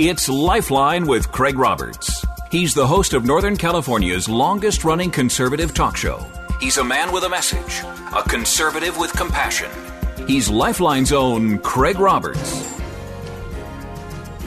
It's Lifeline with Craig Roberts. He's the host of Northern California's longest running conservative talk show. He's a man with a message, a conservative with compassion. He's Lifeline's own Craig Roberts.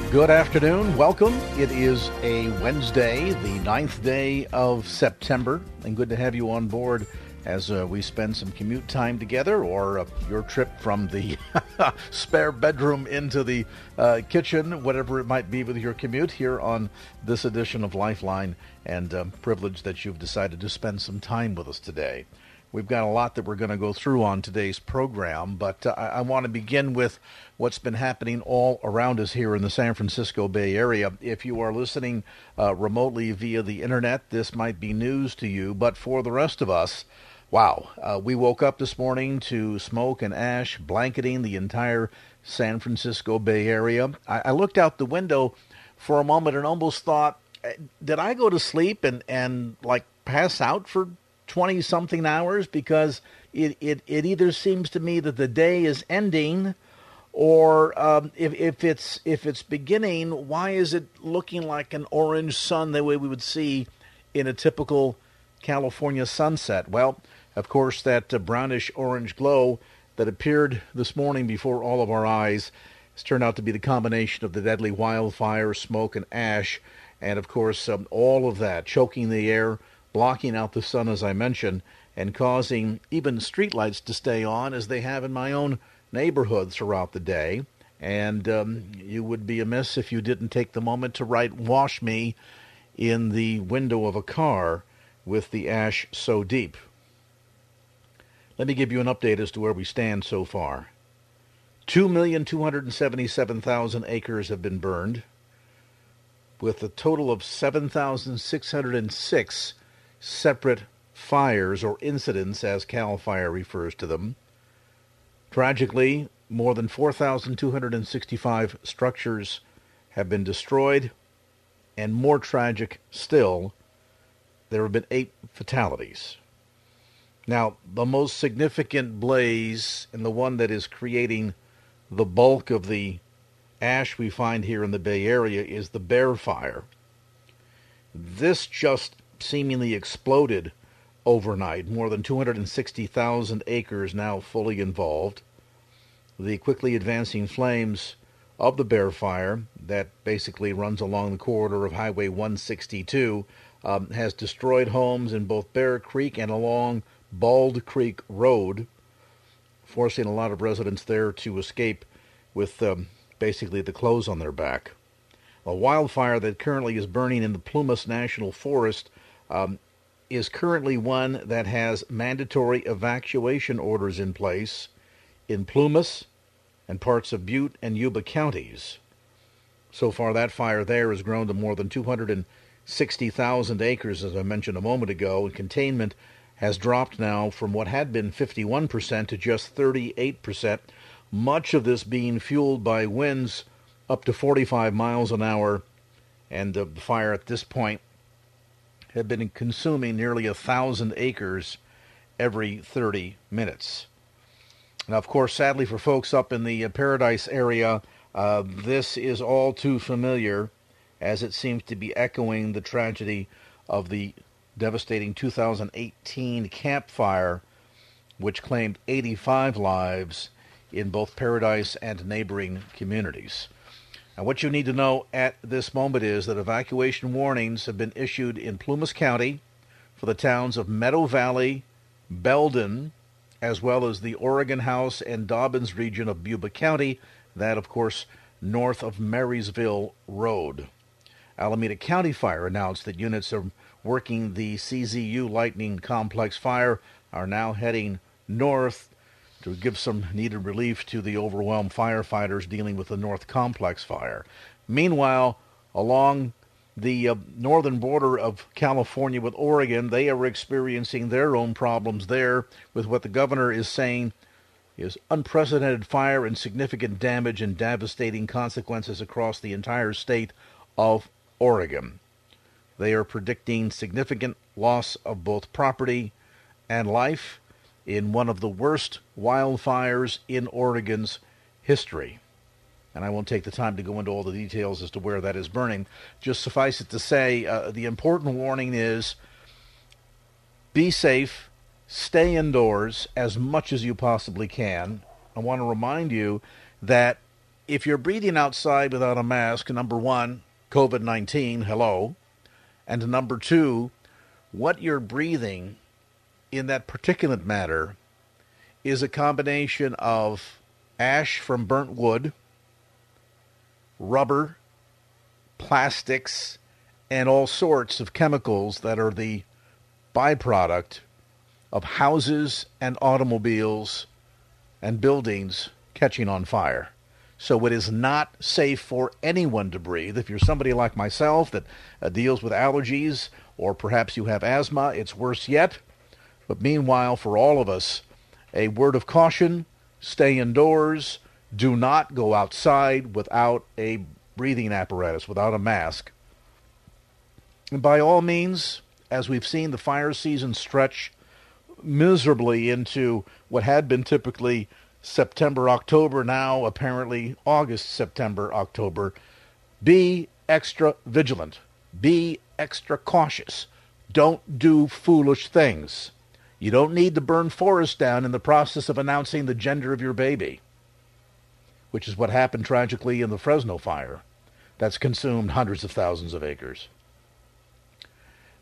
Good afternoon. Welcome. It is a Wednesday, the ninth day of September, and good to have you on board as uh, we spend some commute time together or uh, your trip from the spare bedroom into the uh, kitchen, whatever it might be with your commute here on this edition of Lifeline, and um, privileged that you've decided to spend some time with us today. We've got a lot that we're going to go through on today's program, but uh, I, want to begin with what's been happening all around us here in the San Francisco Bay Area. If you are listening uh, remotely via the internet, this might be news to you, but for the rest of us, Wow. Uh, we woke up this morning to smoke and ash blanketing the entire San Francisco Bay Area. I, I looked out the window for a moment and almost thought, eh, did I go to sleep and, and like pass out for 20 something hours? Because it, it, it either seems to me that the day is ending or um, if, if it's if it's beginning, why is it looking like an orange sun the way we would see in a typical California sunset? Well, of course, that uh, brownish orange glow that appeared this morning before all of our eyes has turned out to be the combination of the deadly wildfire, smoke, and ash, and of course, um, all of that choking the air, blocking out the sun, as I mentioned, and causing even streetlights to stay on, as they have in my own neighborhood throughout the day. And um, you would be amiss if you didn't take the moment to write "Wash Me" in the window of a car with the ash so deep. Let me give you an update as to where we stand so far. 2,277,000 acres have been burned, with a total of 7,606 separate fires or incidents, as CAL FIRE refers to them. Tragically, more than 4,265 structures have been destroyed, and more tragic still, there have been eight fatalities. Now, the most significant blaze and the one that is creating the bulk of the ash we find here in the Bay Area is the Bear Fire. This just seemingly exploded overnight, more than 260,000 acres now fully involved. The quickly advancing flames of the Bear Fire, that basically runs along the corridor of Highway 162, um, has destroyed homes in both Bear Creek and along Bald Creek Road, forcing a lot of residents there to escape with um, basically the clothes on their back. A wildfire that currently is burning in the Plumas National Forest um, is currently one that has mandatory evacuation orders in place in Plumas and parts of Butte and Yuba counties. So far, that fire there has grown to more than 260,000 acres, as I mentioned a moment ago, and containment has dropped now from what had been 51% to just 38%, much of this being fueled by winds up to 45 miles an hour. And the fire at this point had been consuming nearly a thousand acres every 30 minutes. Now, of course, sadly for folks up in the uh, Paradise area, uh, this is all too familiar as it seems to be echoing the tragedy of the devastating 2018 Camp Fire, which claimed 85 lives in both Paradise and neighboring communities. And what you need to know at this moment is that evacuation warnings have been issued in Plumas County for the towns of Meadow Valley, Belden, as well as the Oregon House and Dobbins region of Yuba County, that, of course, north of Marysville Road. Alameda County Fire announced that units are working the CZU Lightning Complex fire are now heading north to give some needed relief to the overwhelmed firefighters dealing with the North Complex fire. Meanwhile, along the uh, northern border of California with Oregon, they are experiencing their own problems there with what the governor is saying is unprecedented fire and significant damage and devastating consequences across the entire state of Oregon. They are predicting significant loss of both property and life in one of the worst wildfires in Oregon's history. And I won't take the time to go into all the details as to where that is burning. Just suffice it to say, uh, the important warning is be safe, stay indoors as much as you possibly can. I want to remind you that if you're breathing outside without a mask, number one, COVID 19, hello. And number two, what you're breathing in that particulate matter is a combination of ash from burnt wood, rubber, plastics, and all sorts of chemicals that are the byproduct of houses and automobiles and buildings catching on fire. So it is not safe for anyone to breathe. If you're somebody like myself that uh, deals with allergies, or perhaps you have asthma, it's worse yet. But meanwhile, for all of us, a word of caution stay indoors, do not go outside without a breathing apparatus, without a mask. And by all means, as we've seen the fire season stretch miserably into what had been typically September, October, now apparently August, September, October. Be extra vigilant. Be extra cautious. Don't do foolish things. You don't need to burn forests down in the process of announcing the gender of your baby, which is what happened tragically in the Fresno fire that's consumed hundreds of thousands of acres.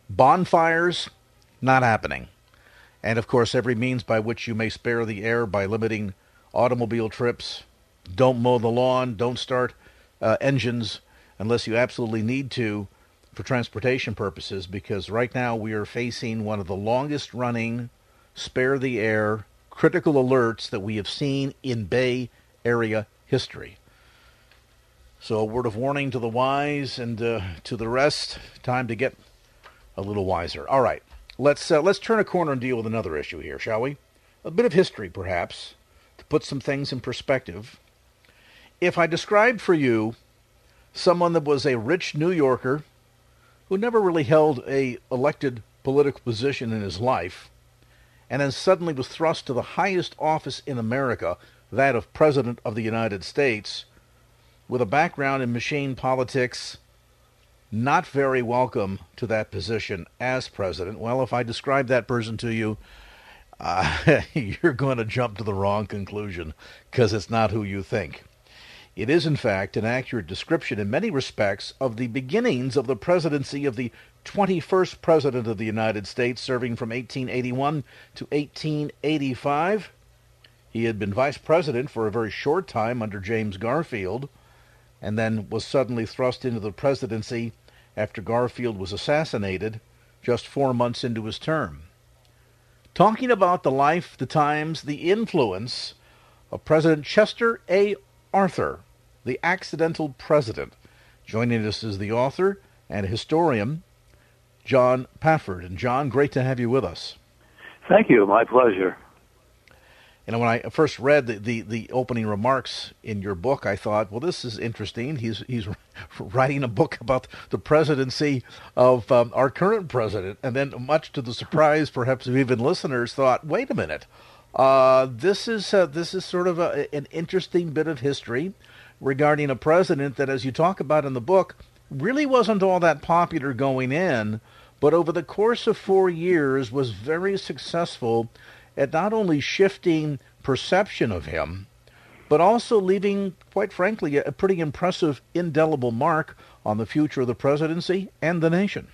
Bonfires, not happening. And of course, every means by which you may spare the air by limiting automobile trips. Don't mow the lawn. Don't start uh, engines unless you absolutely need to for transportation purposes, because right now we are facing one of the longest running spare the air critical alerts that we have seen in Bay Area history. So, a word of warning to the wise and uh, to the rest. Time to get a little wiser. All right, let's uh, let's turn a corner and deal with another issue here, shall we? A bit of history, perhaps to put some things in perspective. If I described for you someone that was a rich New Yorker who never really held a elected political position in his life, and then suddenly was thrust to the highest office in America, that of President of the United States, with a background in machine politics, not very welcome to that position as president. Well, if I describe that person to you, uh, you're going to jump to the wrong conclusion because it's not who you think. It is, in fact, an accurate description in many respects of the beginnings of the presidency of the 21st President of the United States, serving from 1881 to 1885. He had been vice president for a very short time under James Garfield, and then was suddenly thrust into the presidency after Garfield was assassinated just four months into his term talking about the life, the times, the influence of President Chester A. Arthur, the accidental president. Joining us is the author and historian, John Pafford. And John, great to have you with us. Thank you. My pleasure. You know, when I first read the, the, the, opening remarks in your book, I thought, well, this is interesting. He's he's writing a book about the presidency of um, our current president, and then, much to the surprise, perhaps of even listeners, thought, wait a minute, uh, this is uh, this is sort of a, an interesting bit of history regarding a president that, as you talk about in the book, really wasn't all that popular going in, but over the course of four years was very successful at not only shifting perception of him, but also leaving, quite frankly, a pretty impressive indelible mark on the future of the presidency and the nation.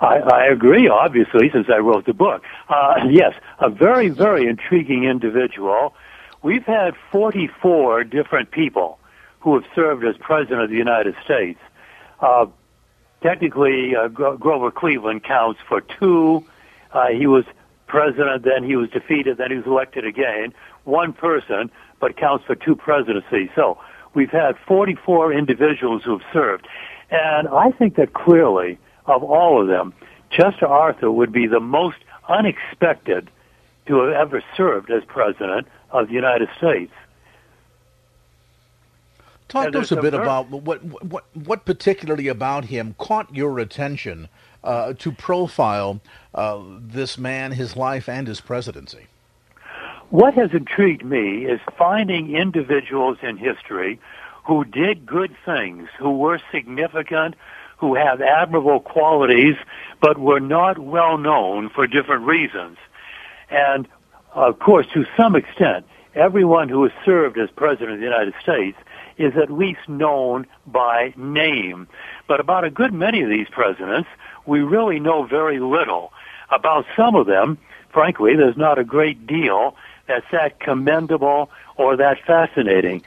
I, I agree, obviously, since I wrote the book. Uh, yes, a very, very intriguing individual. We've had 44 different people who have served as President of the United States. Uh, technically, uh, Grover Cleveland counts for two uh, he was president, then he was defeated, then he was elected again. One person, but counts for two presidencies. So we've had 44 individuals who have served. And I think that clearly, of all of them, Chester Arthur would be the most unexpected to have ever served as president of the United States. Talk to us a bit about what, what what particularly about him caught your attention uh, to profile uh, this man, his life, and his presidency. What has intrigued me is finding individuals in history who did good things, who were significant, who have admirable qualities, but were not well known for different reasons. And of course, to some extent, everyone who has served as President of the United States is at least known by name. But about a good many of these presidents, we really know very little. About some of them, frankly, there's not a great deal that's that commendable or that fascinating.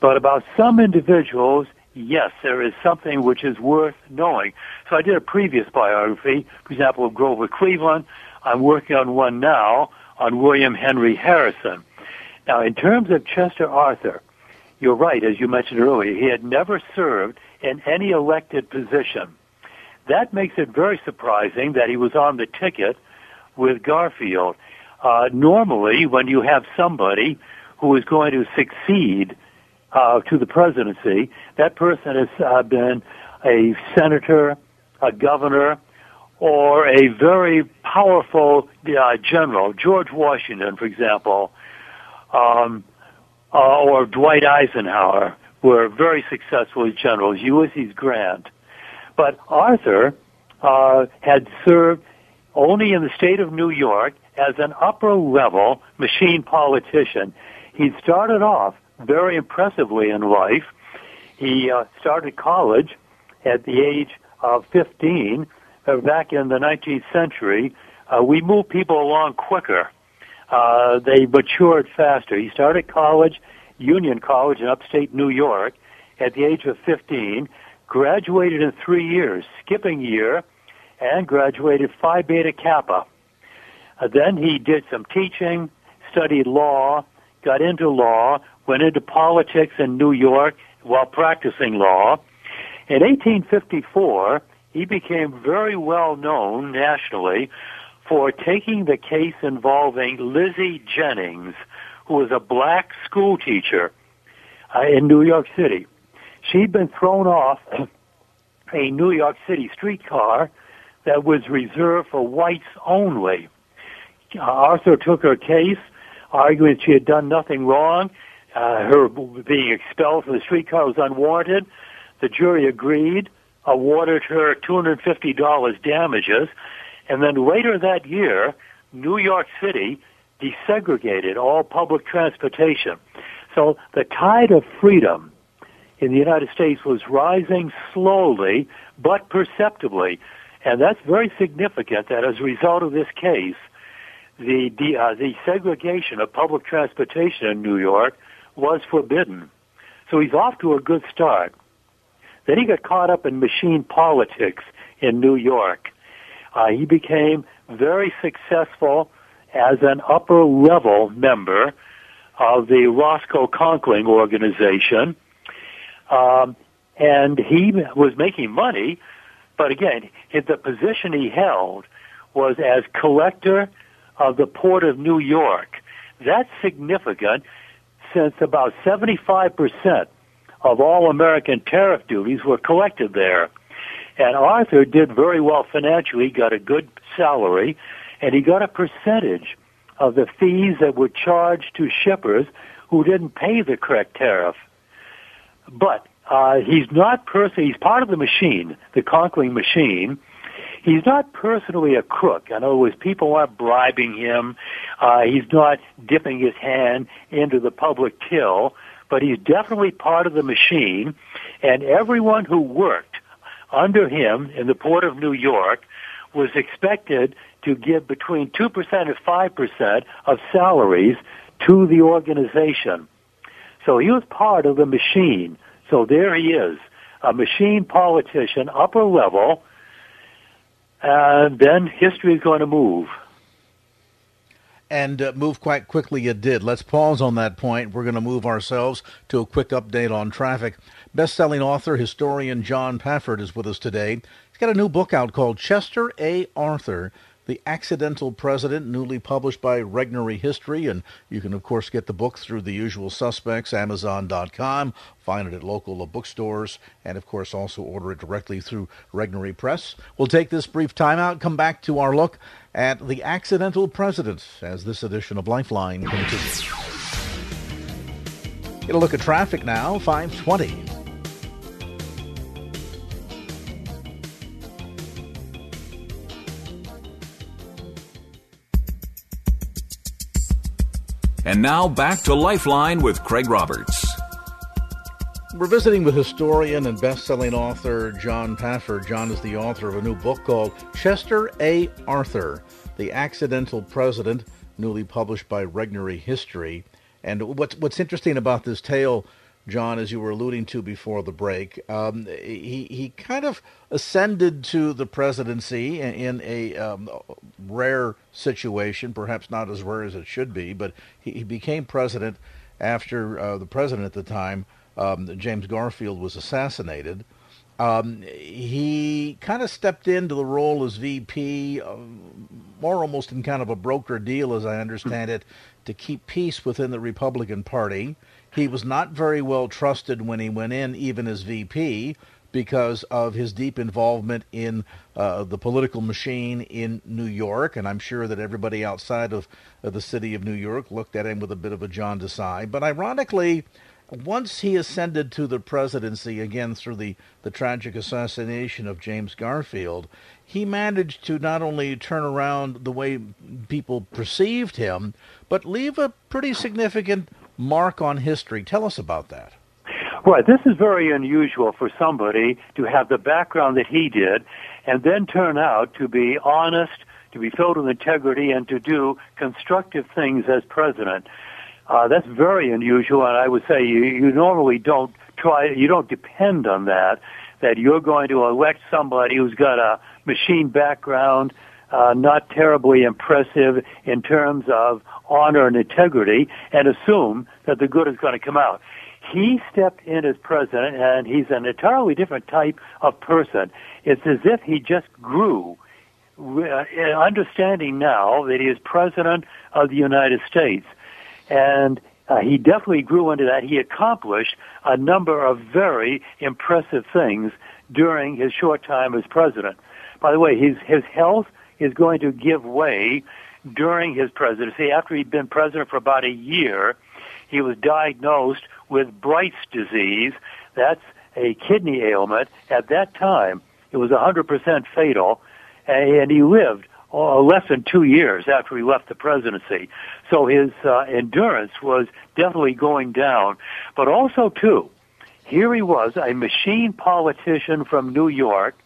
But about some individuals, yes, there is something which is worth knowing. So I did a previous biography, for example, of Grover Cleveland. I'm working on one now on William Henry Harrison. Now, in terms of Chester Arthur, you're right, as you mentioned earlier, he had never served in any elected position. That makes it very surprising that he was on the ticket with Garfield. Uh, normally, when you have somebody who is going to succeed uh, to the presidency, that person has uh, been a senator, a governor, or a very powerful uh, general, George Washington, for example, um, uh, or Dwight Eisenhower, were very successful generals, Ulysses Grant. But Arthur uh, had served only in the state of New York as an upper level machine politician. He started off very impressively in life. He uh, started college at the age of 15 uh, back in the 19th century, uh, we moved people along quicker. Uh, they matured faster. He started college, Union College in upstate New York, at the age of 15, graduated in three years, skipping year, and graduated Phi Beta Kappa. Uh, then he did some teaching, studied law, got into law, went into politics in New York while practicing law. In 1854, he became very well known nationally for taking the case involving Lizzie Jennings, who was a black school teacher uh, in New York City. She'd been thrown off a New York City streetcar that was reserved for whites only. Uh, Arthur took her case, arguing she had done nothing wrong. Uh, her being expelled from the streetcar was unwarranted. The jury agreed awarded her $250 damages. And then later that year, New York City desegregated all public transportation. So the tide of freedom in the United States was rising slowly but perceptibly. And that's very significant that as a result of this case, the, uh, the segregation of public transportation in New York was forbidden. So he's off to a good start. Then he got caught up in machine politics in New York. Uh, he became very successful as an upper level member of the Roscoe Conkling organization. Um, and he was making money, but again, the position he held was as collector of the Port of New York. That's significant since about 75% of all American tariff duties were collected there. And Arthur did very well financially, got a good salary, and he got a percentage of the fees that were charged to shippers who didn't pay the correct tariff. But uh, he's not personally, he's part of the machine, the Conkling machine. He's not personally a crook. In other words, people aren't bribing him. Uh, he's not dipping his hand into the public till but he's definitely part of the machine. And everyone who worked under him in the Port of New York was expected to give between 2% and 5% of salaries to the organization. So he was part of the machine. So there he is, a machine politician, upper level, and then history is going to move. And uh, move quite quickly it did. Let's pause on that point. We're going to move ourselves to a quick update on traffic. Best-selling author, historian John Pafford is with us today. He's got a new book out called Chester A. Arthur, the Accidental President, newly published by Regnery History. And you can, of course, get the book through the usual suspects, Amazon.com, find it at local bookstores, and, of course, also order it directly through Regnery Press. We'll take this brief timeout, come back to our look at the Accidental President as this edition of Lifeline continues. Get a look at traffic now, 520. And now back to Lifeline with Craig Roberts. We're visiting with historian and best-selling author John Pafford. John is the author of a new book called Chester A. Arthur, The Accidental President, newly published by Regnery History. And what's what's interesting about this tale John, as you were alluding to before the break, um, he he kind of ascended to the presidency in, in a um, rare situation, perhaps not as rare as it should be, but he, he became president after uh, the president at the time, um, James Garfield, was assassinated. Um, he kind of stepped into the role as VP, uh, more almost in kind of a broker deal, as I understand it, to keep peace within the Republican Party. He was not very well trusted when he went in, even as VP, because of his deep involvement in uh, the political machine in New York. And I'm sure that everybody outside of, of the city of New York looked at him with a bit of a John Desai. But ironically, once he ascended to the presidency again through the, the tragic assassination of James Garfield, he managed to not only turn around the way people perceived him, but leave a pretty significant mark on history. Tell us about that. Right. This is very unusual for somebody to have the background that he did and then turn out to be honest, to be filled with integrity, and to do constructive things as president. Uh, that's very unusual, and I would say you, you normally don't try, you don't depend on that, that you're going to elect somebody who's got a machine background, uh, not terribly impressive in terms of honor and integrity and assume that the good is going to come out. He stepped in as president and he's an entirely different type of person. It's as if he just grew, uh, understanding now that he is president of the United States. And uh, he definitely grew into that. He accomplished a number of very impressive things during his short time as president. By the way, his, his health is going to give way during his presidency. After he'd been president for about a year, he was diagnosed with Bright's disease. That's a kidney ailment. At that time, it was 100% fatal, and he lived uh, less than two years after he left the presidency. So his uh, endurance was definitely going down. But also, too, here he was, a machine politician from New York,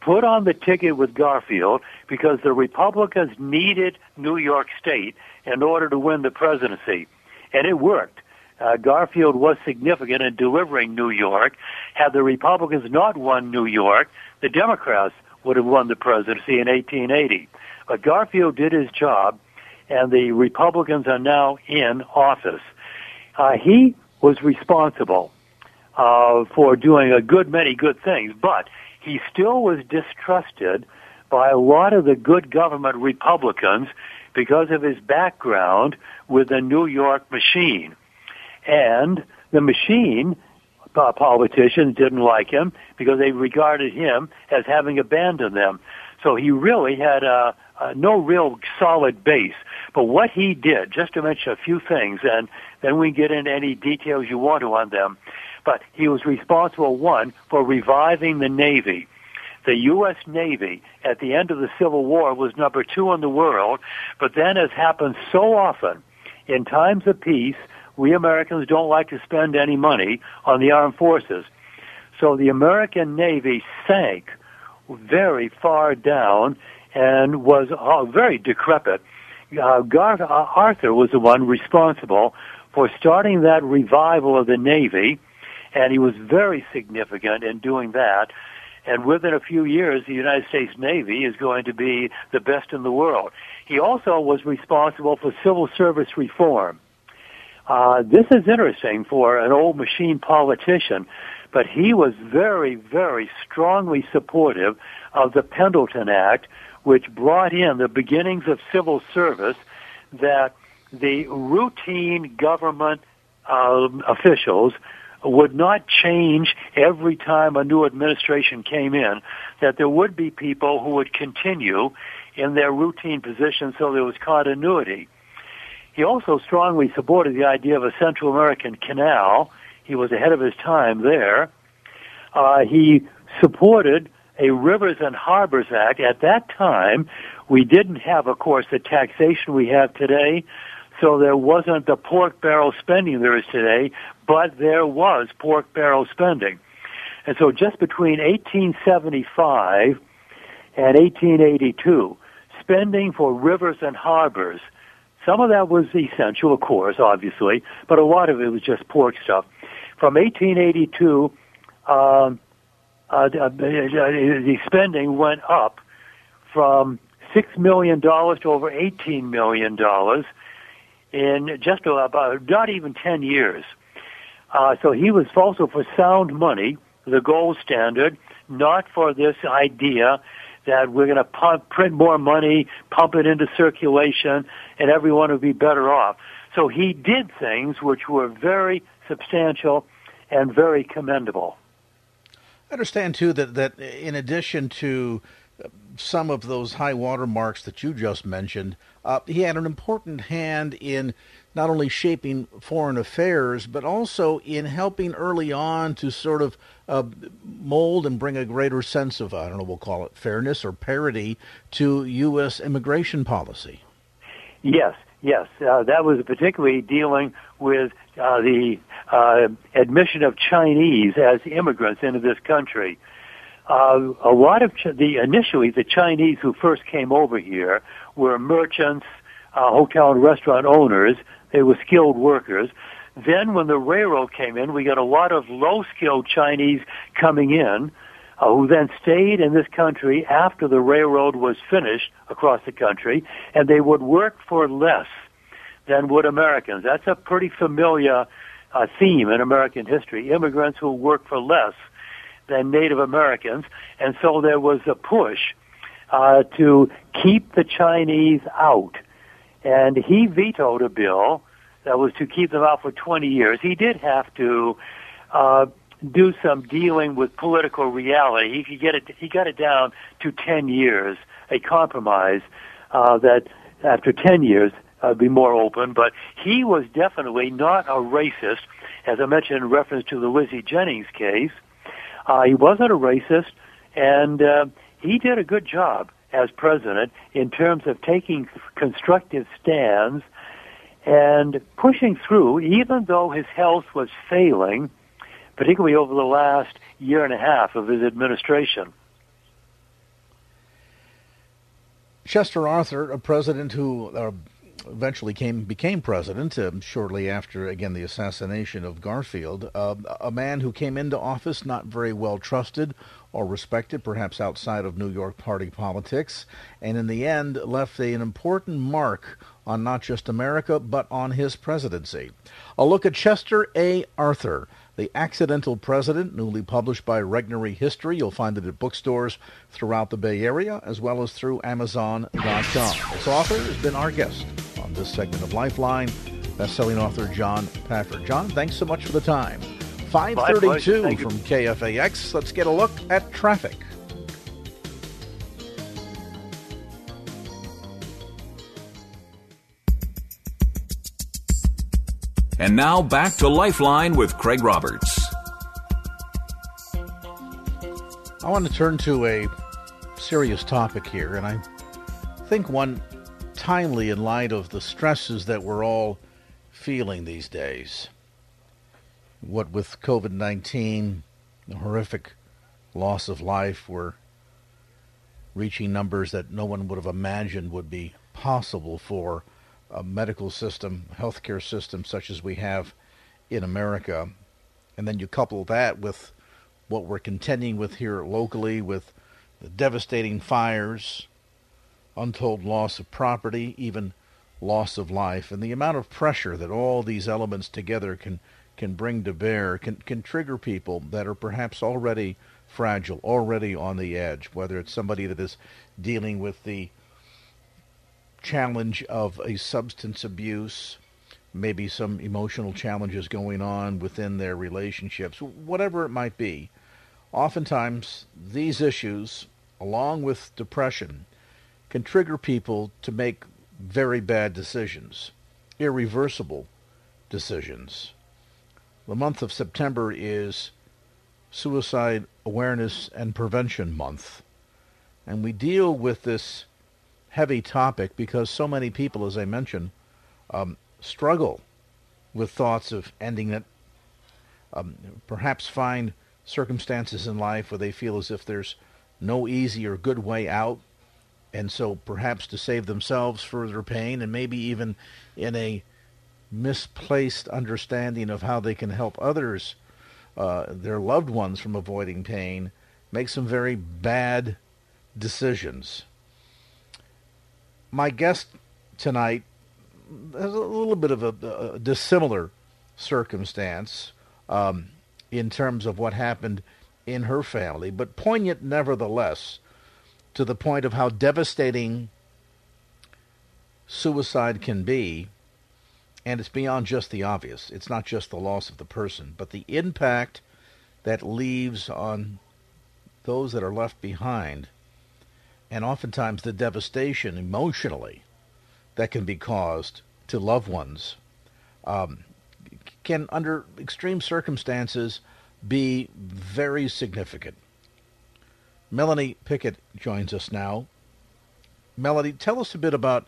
put on the ticket with Garfield because the Republicans needed New York State in order to win the presidency. And it worked. Uh, Garfield was significant in delivering New York. Had the Republicans not won New York, the Democrats would have won the presidency in 1880. But Garfield did his job, and the Republicans are now in office. Uh, he was responsible uh, for doing a good many good things, but he still was distrusted by a lot of the good government Republicans because of his background with the New York machine. And the machine uh, politicians didn't like him because they regarded him as having abandoned them. So he really had a, a no real solid base. But what he did, just to mention a few things, and then we can get into any details you want to on them. But he was responsible, one, for reviving the Navy. The U.S. Navy at the end of the Civil War was number two in the world, but then as happens so often, in times of peace, we Americans don't like to spend any money on the armed forces. So the American Navy sank very far down and was uh, very decrepit. Uh, Garth uh, Arthur was the one responsible for starting that revival of the Navy, and he was very significant in doing that. And within a few years, the United States Navy is going to be the best in the world. He also was responsible for civil service reform. Uh, this is interesting for an old machine politician, but he was very, very strongly supportive of the Pendleton Act, which brought in the beginnings of civil service that the routine government um, officials would not change every time a new administration came in, that there would be people who would continue in their routine positions so there was continuity. He also strongly supported the idea of a Central American canal. He was ahead of his time there. Uh, he supported a Rivers and Harbors Act. At that time, we didn't have, of course, the taxation we have today, so there wasn't the pork barrel spending there is today, but there was pork barrel spending. And so just between 1875 and 1882, spending for rivers and harbors some of that was essential, of course, obviously, but a lot of it was just pork stuff. From 1882, um, uh, the spending went up from six million dollars to over eighteen million dollars in just about not even ten years. Uh, so he was also for sound money, the gold standard, not for this idea that we're going to pump, print more money, pump it into circulation, and everyone would be better off. So he did things which were very substantial and very commendable. I understand too that that in addition to some of those high water marks that you just mentioned, uh, he had an important hand in not only shaping foreign affairs, but also in helping early on to sort of uh, mold and bring a greater sense of, I don't know, we'll call it fairness or parity to U.S. immigration policy. Yes, yes. Uh, that was particularly dealing with uh, the uh, admission of Chinese as immigrants into this country. Uh, a lot of Ch- the initially the Chinese who first came over here were merchants, uh, hotel and restaurant owners. They were skilled workers. Then when the railroad came in, we got a lot of low-skilled Chinese coming in, uh, who then stayed in this country after the railroad was finished across the country, and they would work for less than would Americans. That's a pretty familiar uh, theme in American history. Immigrants who work for less than Native Americans, and so there was a push uh, to keep the Chinese out. And he vetoed a bill that was to keep them out for 20 years. He did have to uh, do some dealing with political reality. He could get it. He got it down to 10 years, a compromise uh, that after 10 years uh, be more open. But he was definitely not a racist, as I mentioned in reference to the Lizzie Jennings case. Uh, he wasn't a racist, and uh, he did a good job as president in terms of taking constructive stands and pushing through, even though his health was failing, particularly over the last year and a half of his administration. Chester Arthur, a president who uh, eventually came became president uh, shortly after again the assassination of Garfield. Uh, a man who came into office not very well trusted or respected, perhaps outside of New York party politics, and in the end left an important mark on not just America but on his presidency. A look at Chester A. Arthur. The Accidental President, newly published by Regnery History. You'll find it at bookstores throughout the Bay Area as well as through Amazon.com. This author has been our guest on this segment of Lifeline, best-selling author John Pafford. John, thanks so much for the time. 532 from KFAX. Let's get a look at traffic. And now back to Lifeline with Craig Roberts. I want to turn to a serious topic here, and I think one timely in light of the stresses that we're all feeling these days. What with COVID 19, the horrific loss of life, we're reaching numbers that no one would have imagined would be possible for a medical system, healthcare system such as we have in America, and then you couple that with what we're contending with here locally with the devastating fires, untold loss of property, even loss of life, and the amount of pressure that all these elements together can can bring to bear can can trigger people that are perhaps already fragile, already on the edge, whether it's somebody that is dealing with the challenge of a substance abuse, maybe some emotional challenges going on within their relationships, whatever it might be. Oftentimes, these issues, along with depression, can trigger people to make very bad decisions, irreversible decisions. The month of September is Suicide Awareness and Prevention Month. And we deal with this heavy topic because so many people, as I mentioned, um, struggle with thoughts of ending it, um, perhaps find circumstances in life where they feel as if there's no easy or good way out, and so perhaps to save themselves further pain and maybe even in a misplaced understanding of how they can help others, uh, their loved ones, from avoiding pain, make some very bad decisions. My guest tonight has a little bit of a, a dissimilar circumstance um, in terms of what happened in her family, but poignant nevertheless to the point of how devastating suicide can be and it's beyond just the obvious. It's not just the loss of the person, but the impact that leaves on those that are left behind, and oftentimes the devastation emotionally that can be caused to loved ones um, can, under extreme circumstances, be very significant. Melanie Pickett joins us now. Melanie, tell us a bit about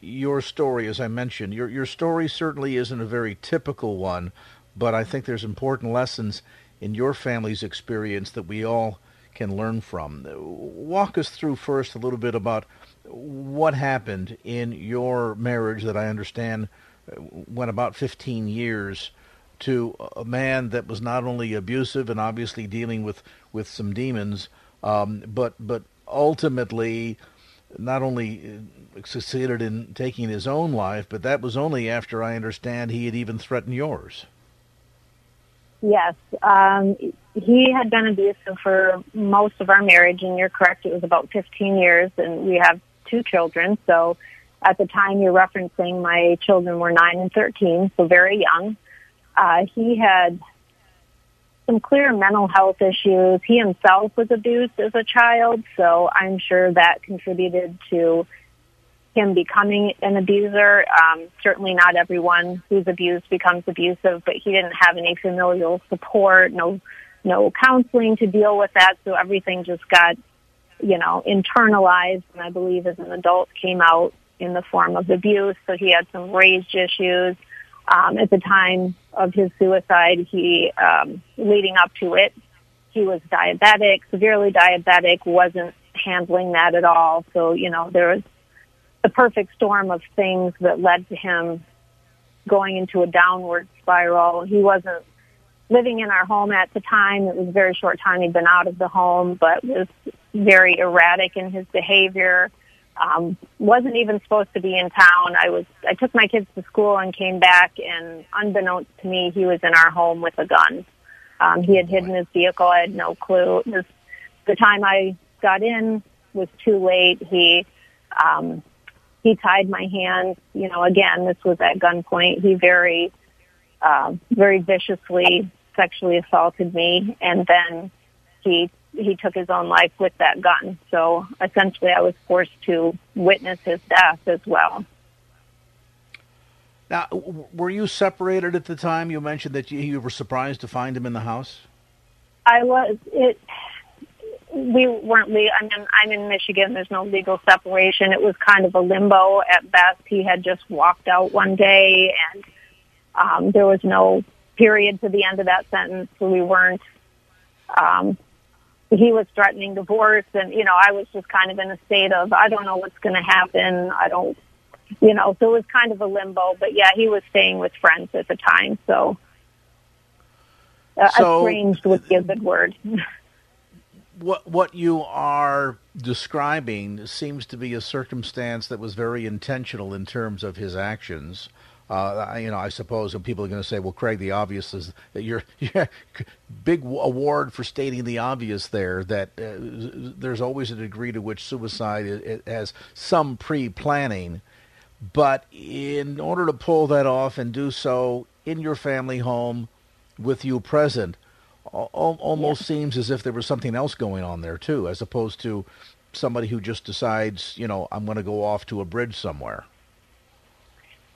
your story, as I mentioned, your your story certainly isn't a very typical one, but I think there's important lessons in your family's experience that we all can learn from. Walk us through first a little bit about what happened in your marriage that I understand went about 15 years to a man that was not only abusive and obviously dealing with, with some demons, um, but but ultimately not only succeeded in taking his own life, but that was only after I understand he had even threatened yours. Yes. Um, he had been abusive for most of our marriage, and you're correct, it was about 15 years, and we have two children. So at the time you're referencing, my children were 9 and 13, so very young. Uh, he had some clear mental health issues. He himself was abused as a child, so I'm sure that contributed to him becoming an abuser. Um, certainly not everyone who's abused becomes abusive, but he didn't have any familial support, no, no counseling to deal with that. So everything just got, you know, internalized. And I believe as an adult came out in the form of abuse. So he had some rage issues. Um, at the time of his suicide, he, um, leading up to it, he was diabetic, severely diabetic, wasn't handling that at all. So, you know, there was the perfect storm of things that led to him going into a downward spiral. He wasn't living in our home at the time. It was a very short time he'd been out of the home, but was very erratic in his behavior. Um, wasn't even supposed to be in town. I was, I took my kids to school and came back and unbeknownst to me, he was in our home with a gun. Um, he had hidden his vehicle. I had no clue. It was, the time I got in was too late. He, um, he tied my hands. You know, again, this was at gunpoint. He very, uh, very viciously sexually assaulted me, and then he he took his own life with that gun. So essentially, I was forced to witness his death as well. Now, were you separated at the time? You mentioned that you were surprised to find him in the house. I was. It we weren't legal. I mean, I'm in Michigan. There's no legal separation. It was kind of a limbo at best. He had just walked out one day, and um, there was no period to the end of that sentence. So we weren't. Um, he was threatening divorce, and you know, I was just kind of in a state of I don't know what's going to happen. I don't, you know. So it was kind of a limbo. But yeah, he was staying with friends at the time. So Uh, so, estranged would be a good word. what what you are describing seems to be a circumstance that was very intentional in terms of his actions. Uh, you know, I suppose when people are going to say, "Well, Craig, the obvious is that you're, you're big award for stating the obvious." There, that uh, there's always a degree to which suicide has some pre-planning, but in order to pull that off and do so in your family home with you present, almost yeah. seems as if there was something else going on there too, as opposed to somebody who just decides, you know, I'm going to go off to a bridge somewhere.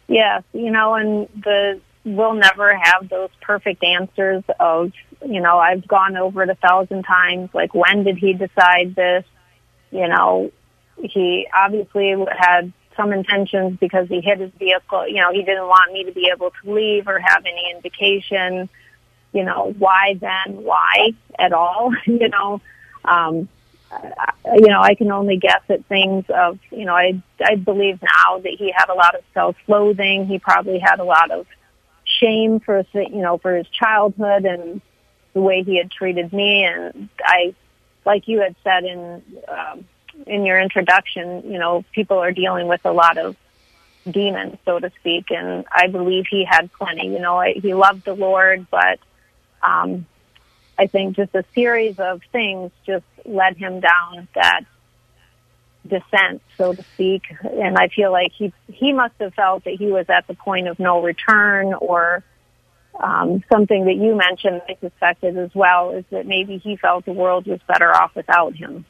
Yes, you know, and the we'll never have those perfect answers of, you know, I've gone over it a thousand times. Like, when did he decide this? You know, he obviously had some intentions because he hit his vehicle. You know, he didn't want me to be able to leave or have any indication. You know, why then? Why at all? you know, um, you know, I can only guess at things of, you know, I, I believe now that he had a lot of self-loathing. He probably had a lot of shame for, you know, for his childhood and the way he had treated me. And I, like you had said in, um, in your introduction, you know, people are dealing with a lot of demons, so to speak. And I believe he had plenty, you know, he loved the Lord, but, um, I think just a series of things just led him down that descent, so to speak. And I feel like he he must have felt that he was at the point of no return, or um, something that you mentioned. I suspected as well is that maybe he felt the world was better off without him.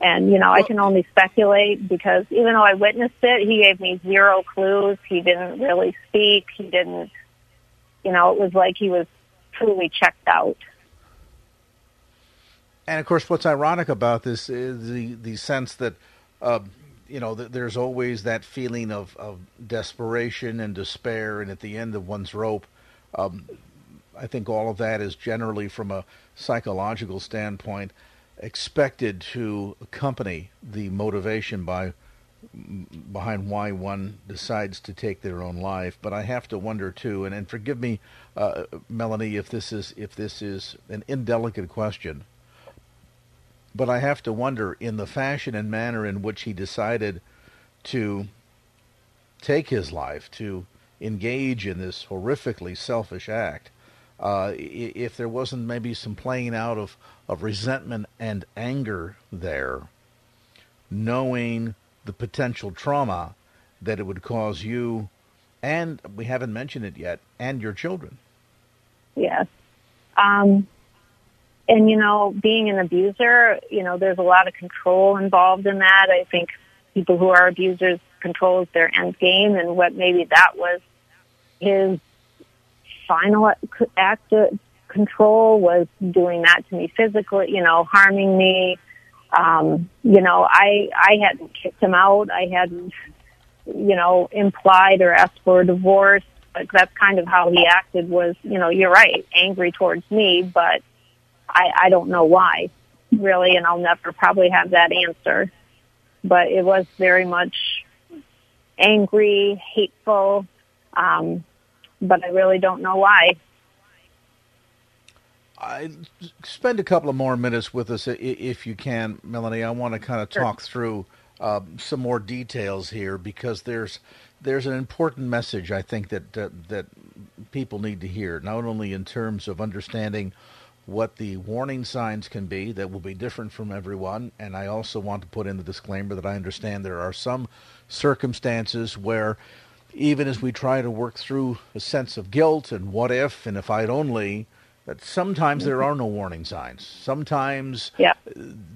And you know, I can only speculate because even though I witnessed it, he gave me zero clues. He didn't really speak. He didn't. You know, it was like he was truly checked out. And of course, what's ironic about this is the the sense that. Uh, you know, there's always that feeling of, of desperation and despair, and at the end of one's rope, um, I think all of that is generally, from a psychological standpoint, expected to accompany the motivation by behind why one decides to take their own life. But I have to wonder too, and, and forgive me, uh, Melanie, if this is if this is an indelicate question. But I have to wonder, in the fashion and manner in which he decided to take his life, to engage in this horrifically selfish act, uh, if there wasn't maybe some playing out of, of resentment and anger there, knowing the potential trauma that it would cause you, and we haven't mentioned it yet, and your children. Yes. Um, and, you know, being an abuser, you know, there's a lot of control involved in that. I think people who are abusers controls their end game, and what maybe that was his final act of control was doing that to me physically, you know, harming me, um, you know, I I hadn't kicked him out. I hadn't, you know, implied or asked for a divorce. But that's kind of how he acted. Was you know, you're right, angry towards me, but I I don't know why, really, and I'll never probably have that answer. But it was very much angry, hateful, um, but I really don't know why. I spend a couple of more minutes with us if you can, Melanie. I want to kind of talk sure. through uh, some more details here because there's there's an important message I think that, that that people need to hear, not only in terms of understanding what the warning signs can be that will be different from everyone, and I also want to put in the disclaimer that I understand there are some circumstances where even as we try to work through a sense of guilt and what if and if I'd only that sometimes there are no warning signs. Sometimes yeah.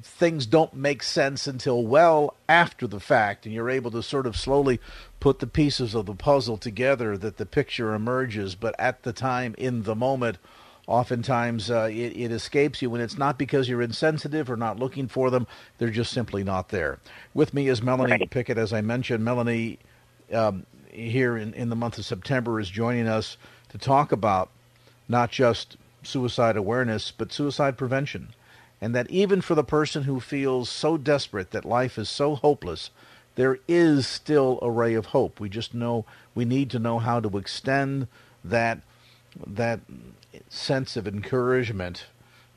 things don't make sense until well after the fact, and you're able to sort of slowly put the pieces of the puzzle together that the picture emerges. But at the time, in the moment, oftentimes uh, it, it, escapes you, and it's not because you're insensitive or not looking for them. They're just simply not there. With me is Melanie right. Pickett, as I mentioned. Melanie, um, here in, in the month of September, is joining us to talk about not just suicide awareness, but suicide prevention. And that even for the person who feels so desperate that life is so hopeless, there is still a ray of hope. We just know we need to know how to extend that that sense of encouragement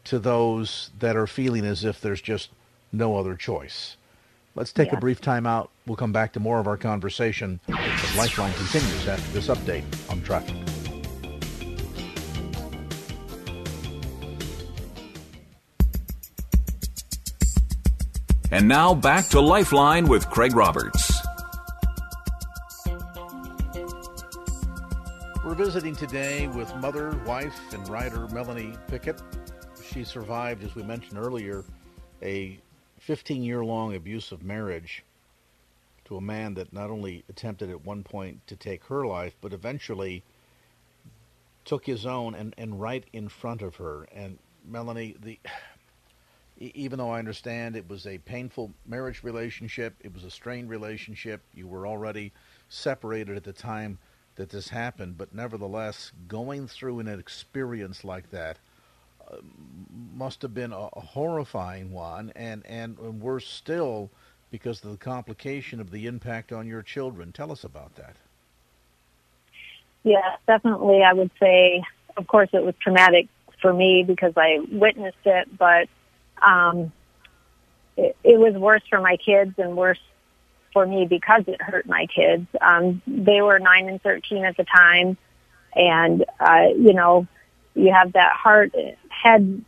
to those that are feeling as if there's just no other choice. Let's take yeah. a brief time out. We'll come back to more of our conversation as Lifeline continues after this update on traffic. And now back to Lifeline with Craig Roberts. We're visiting today with mother, wife, and writer Melanie Pickett. She survived, as we mentioned earlier, a 15 year long abusive marriage to a man that not only attempted at one point to take her life, but eventually took his own and, and right in front of her. And Melanie, the even though I understand it was a painful marriage relationship, it was a strained relationship, you were already separated at the time that this happened, but nevertheless, going through an experience like that uh, must have been a, a horrifying one, and, and worse still because of the complication of the impact on your children. Tell us about that. Yeah, definitely. I would say, of course, it was traumatic for me because I witnessed it, but um, it, it was worse for my kids and worse for me because it hurt my kids. Um, they were nine and thirteen at the time, and uh, you know, you have that heart head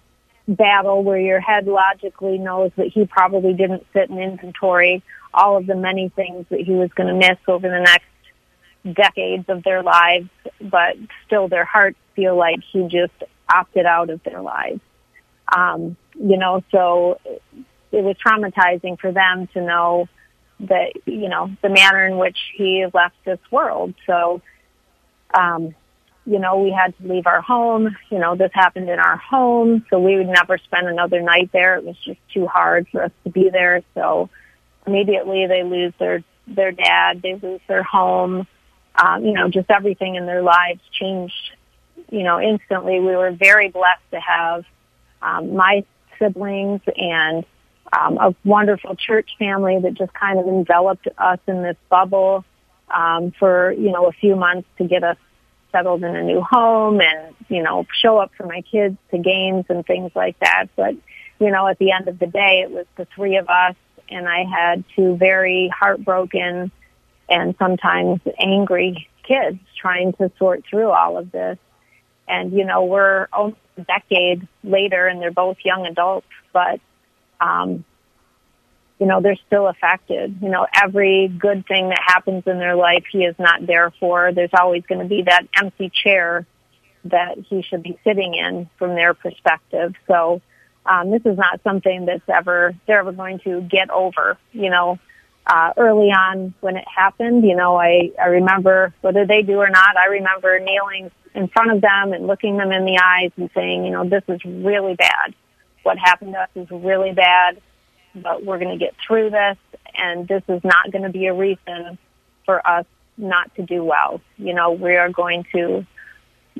battle where your head logically knows that he probably didn't sit and inventory all of the many things that he was going to miss over the next decades of their lives, but still their hearts feel like he just opted out of their lives. Um, you know, so it was traumatizing for them to know that, you know, the manner in which he left this world. So, um, you know, we had to leave our home. You know, this happened in our home, so we would never spend another night there. It was just too hard for us to be there. So immediately they lose their their dad, they lose their home. Um, you know, just everything in their lives changed. You know, instantly. We were very blessed to have um, my siblings and um, a wonderful church family that just kind of enveloped us in this bubble um, for you know a few months to get us settled in a new home and, you know, show up for my kids to games and things like that. But, you know, at the end of the day, it was the three of us and I had two very heartbroken and sometimes angry kids trying to sort through all of this. And, you know, we're almost a decade later and they're both young adults, but, um, you know, they're still affected. You know, every good thing that happens in their life, he is not there for. There's always going to be that empty chair that he should be sitting in from their perspective. So, um, this is not something that's ever, they're ever going to get over, you know. Uh, early on when it happened, you know, I, I remember whether they do or not, I remember kneeling in front of them and looking them in the eyes and saying, you know, this is really bad. What happened to us is really bad but we're going to get through this and this is not going to be a reason for us not to do well. You know, we are going to,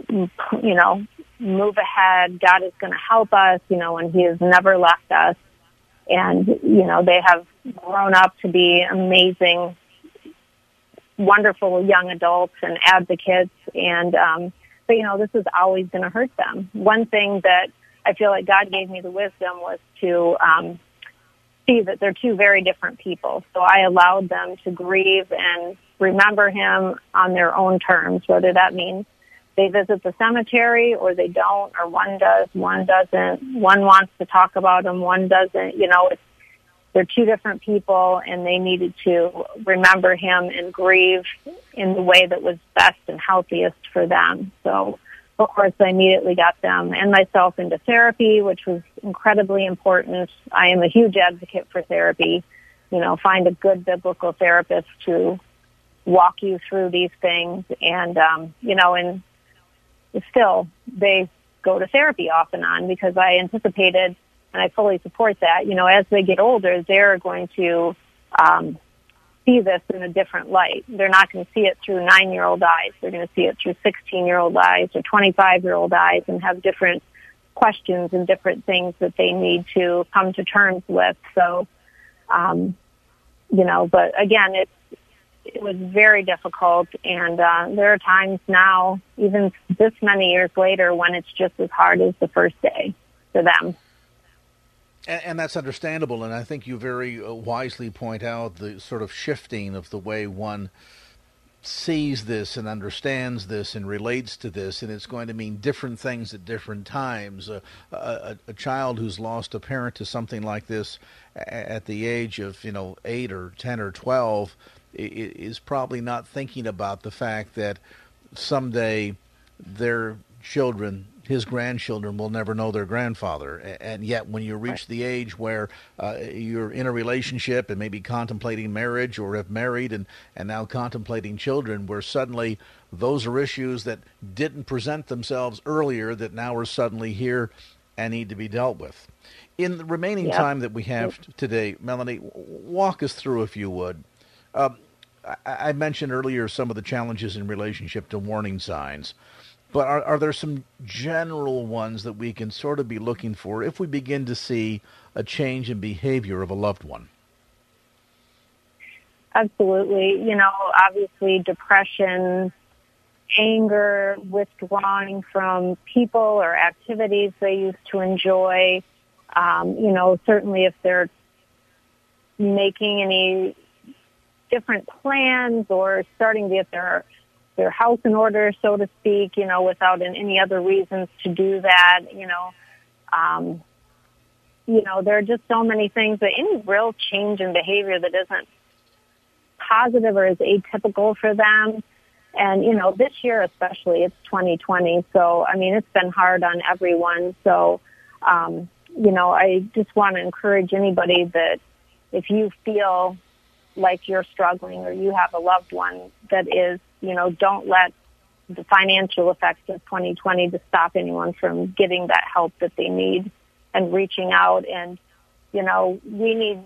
you know, move ahead. God is going to help us, you know, and he has never left us. And, you know, they have grown up to be amazing, wonderful young adults and advocates. And, um, but, you know, this is always going to hurt them. One thing that I feel like God gave me the wisdom was to, um, see that they're two very different people. So I allowed them to grieve and remember him on their own terms, whether that means they visit the cemetery or they don't, or one does, one doesn't. One wants to talk about him, one doesn't. You know, it's, they're two different people and they needed to remember him and grieve in the way that was best and healthiest for them. So of course, I immediately got them and myself into therapy, which was incredibly important. I am a huge advocate for therapy. You know, find a good biblical therapist to walk you through these things. And, um, you know, and still they go to therapy off and on because I anticipated and I fully support that. You know, as they get older, they're going to, um, see this in a different light. They're not going to see it through nine year old eyes. They're going to see it through 16 year old eyes or 25 year old eyes and have different questions and different things that they need to come to terms with. So, um, you know, but again, it's, it was very difficult. And uh, there are times now, even this many years later, when it's just as hard as the first day for them. And, and that's understandable. And I think you very uh, wisely point out the sort of shifting of the way one sees this and understands this and relates to this, and it's going to mean different things at different times. Uh, a, a, child who's lost a parent to something like this at the age of you know eight or ten or twelve is probably not thinking about the fact that someday their children his grandchildren will never know their grandfather. And yet, when you reach the age where uh, you're in a relationship and maybe contemplating marriage or have married and, and now contemplating children, where suddenly those are issues that didn't present themselves earlier that now are suddenly here and need to be dealt with. In the remaining yep. time that we have today, Melanie, walk us through, if you would. Um, I, I mentioned earlier some of the challenges in relationship to warning signs. But are, are there some general ones that we can sort of be looking for if we begin to see a change in behavior of a loved one? Absolutely. You know, obviously depression, anger, withdrawing from people or activities they used to enjoy. Um, you know, certainly if they're making any different plans or starting to get their their house in order, so to speak, you know, without any other reasons to do that, you know. Um, you know, there are just so many things that any real change in behavior that isn't positive or is atypical for them. And, you know, this year especially, it's 2020. So, I mean, it's been hard on everyone. So, um, you know, I just want to encourage anybody that if you feel like you're struggling or you have a loved one that is, you know, don't let the financial effects of 2020 to stop anyone from getting that help that they need and reaching out. And, you know, we need,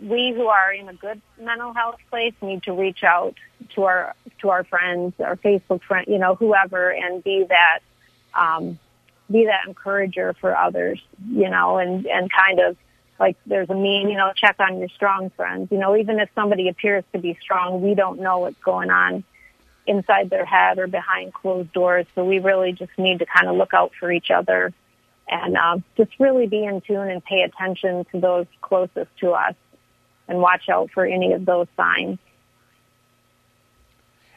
we who are in a good mental health place need to reach out to our, to our friends, our Facebook friend, you know, whoever, and be that, um, be that encourager for others, you know, and, and kind of, like there's a meme, you know, check on your strong friends. You know, even if somebody appears to be strong, we don't know what's going on inside their head or behind closed doors. So we really just need to kind of look out for each other and uh, just really be in tune and pay attention to those closest to us and watch out for any of those signs.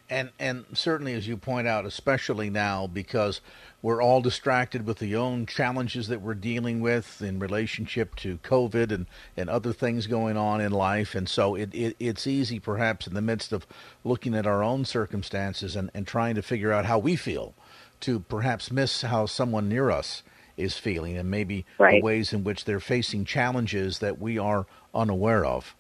And and certainly, as you point out, especially now because we're all distracted with the own challenges that we're dealing with in relationship to COVID and, and other things going on in life, and so it, it it's easy, perhaps, in the midst of looking at our own circumstances and, and trying to figure out how we feel, to perhaps miss how someone near us is feeling, and maybe right. the ways in which they're facing challenges that we are unaware of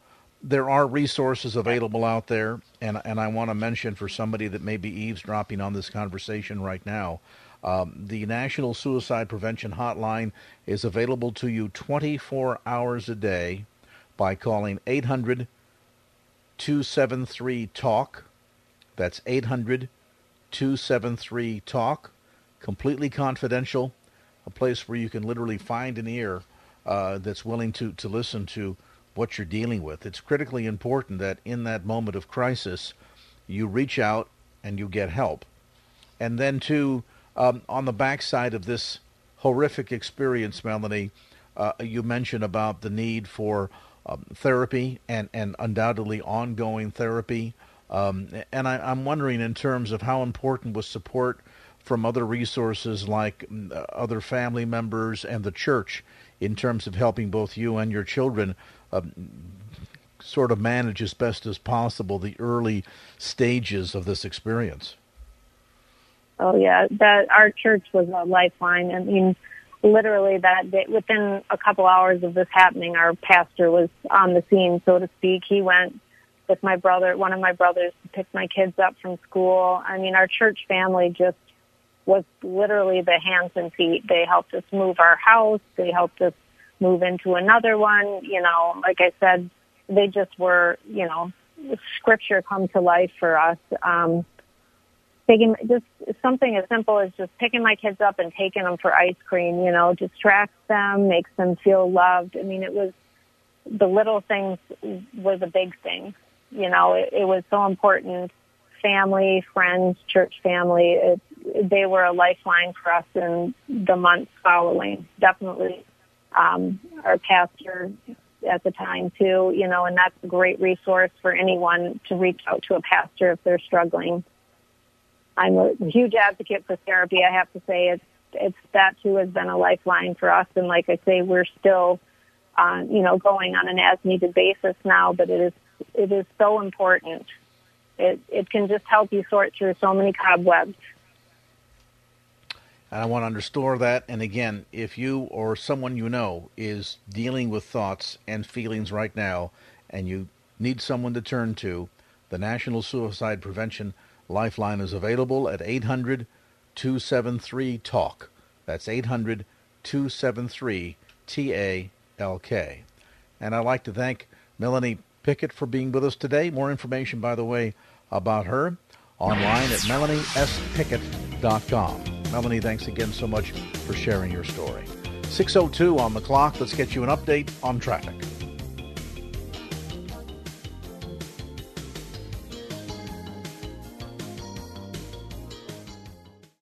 there are resources available out there, and and I want to mention for somebody that may be eavesdropping on this conversation right now, um, the National Suicide Prevention Hotline is available to you 24 hours a day by calling 800 273 TALK. That's 800 273 TALK. Completely confidential, a place where you can literally find an ear uh, that's willing to, to listen to what you're dealing with. It's critically important that in that moment of crisis, you reach out and you get help. And then, too, um, on the backside of this horrific experience, Melanie, uh, you mentioned about the need for um, therapy and, and undoubtedly ongoing therapy. Um, and I, am wondering, in terms of how important was support from other resources like mm, uh, other family members and the church in terms of helping both you and your children Um, sort of manage as best as possible the early stages of this experience. Oh yeah, that our church was a lifeline. I mean, literally that day, within a couple hours of this happening, our pastor was on the scene, so to speak. He went with my brother, one of my brothers, to pick my kids up from school. I mean, our church family just was literally the hands and feet. They helped us move our house. They helped us move into another one. You know, like I said, they just were, you know, scripture come to life for us. Um, taking just something as simple as just picking my kids up and taking them for ice cream, you know, distracts them, makes them feel loved. I mean, it was the little things were the big things, You know, it, it was so important. Family, friends, church family, it, they were a lifeline for us in the months following. Definitely, um, our pastor at the time too, you know, and that's a great resource for anyone to reach out to a pastor if they're struggling. I'm a huge advocate for therapy. I have to say it's, it's that too has been a lifeline for us. And like I say, we're still, uh, you know, going on an as needed basis now, but it is, it is so important. It, it can just help you sort through so many cobwebs. And I want to underscore that. And again, if you or someone you know is dealing with thoughts and feelings right now, and you need someone to turn to, the National Suicide Prevention Lifeline is available at 800 273 TALK. That's 800 273 T A L K. And I'd like to thank Melanie Pickett for being with us today. More information, by the way, about her online at melaniespickett.com. Melanie, thanks again so much for sharing your story. 602 on the clock. Let's get you an update on traffic.